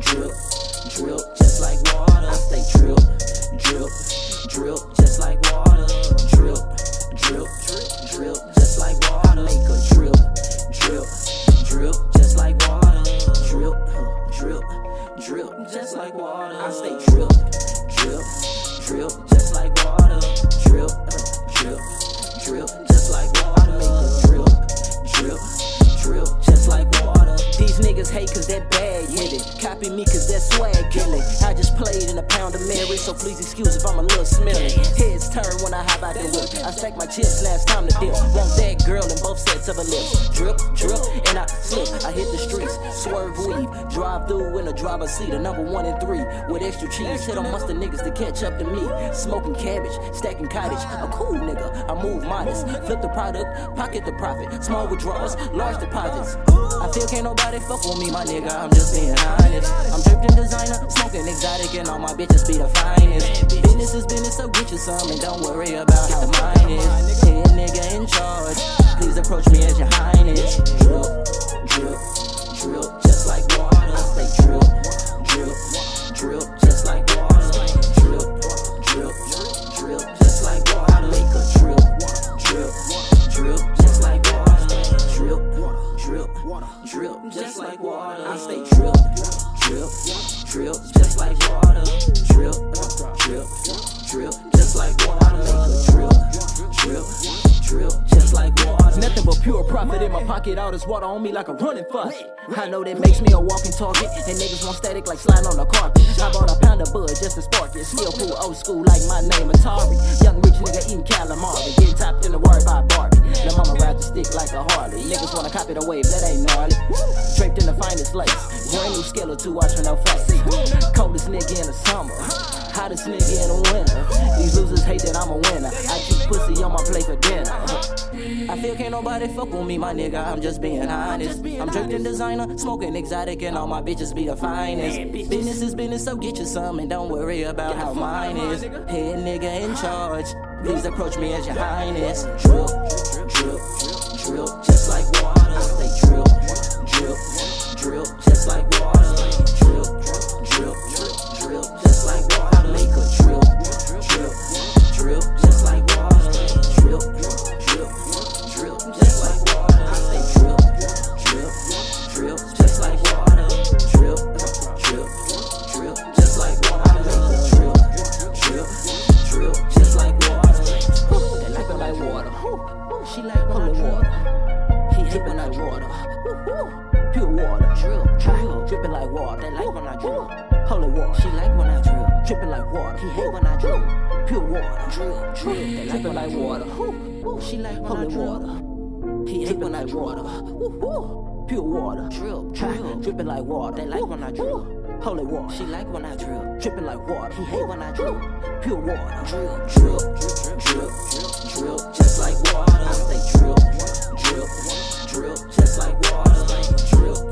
drip, drip, just like water. I stay drip, drip, drip, just like water. Drip, drip, drip, just like water. Make a drip, drip, drip, just like water. Drip, drip, drip, just like water. I stay drip, drip, drip, just like water. Drip, drip, drip, niggas hate cause that bag with it. Copy me cause that swag killing. I just played in a pound of Mary, so please excuse if I'm a little smelly. Heads turn when I hop out the whip. I stack my chips, last time to dip. Of her lips. Drip, drip, and I slip. I hit the streets, swerve, weave. Drive through in a driver's seat, a number one and three. With extra cheese, hit on mustard niggas to catch up to me. Smoking cabbage, stacking cottage. A cool nigga, I move modest. Flip the product, pocket the profit. Small withdrawals, large deposits. I feel can't nobody fuck with me, my nigga. I'm just being honest. I'm dripped in designer, smoking exotic, and all my bitches be the finest. Business is business, so get you some and don't worry about how mine is. Head nigga in charge. Please approach me profit in my pocket. All this water on me like a running faucet. I know that makes me a walking target. And niggas want static like sliding on the carpet. I bought a pound of bud just to spark it. Still cool old school like my name Atari. Young rich nigga eating calamari. Getting topped in the word by Barbie. Lil' mama ride the stick like a Harley. Niggas wanna copy the wave, that ain't gnarly. Draped in the finest lace. Brand new skeleton watching no face. Coldest nigga in the summer. Hottest nigga in the winter. These losers hate that I'm a winner. I keep pussy on my plate for dinner. I feel can't nobody fuck with me, my nigga. I'm just being honest. I'm in designer, smoking exotic, and all my bitches be the finest. Business is business, so get you some and don't worry about how mine is. Head nigga in charge. Please approach me as your highness. drip, drip, drip, just like water. Pure water. Drip, drip, dripping like water. They like when I drip. Holy water. She like when I drip. Dripping like water. He hate when I drip. Pure water. Drip, drip. They like water. She like when I water. He hate when I water. Pure water. Drip, drip, dripping like water. They like when I drip. Holy water. She like when I drip. Dripping like water. He hate when I drip. Pure water. Drill drip, drip, drip, drip, just like water. I stay drip, drip, drip, just like water. Drip,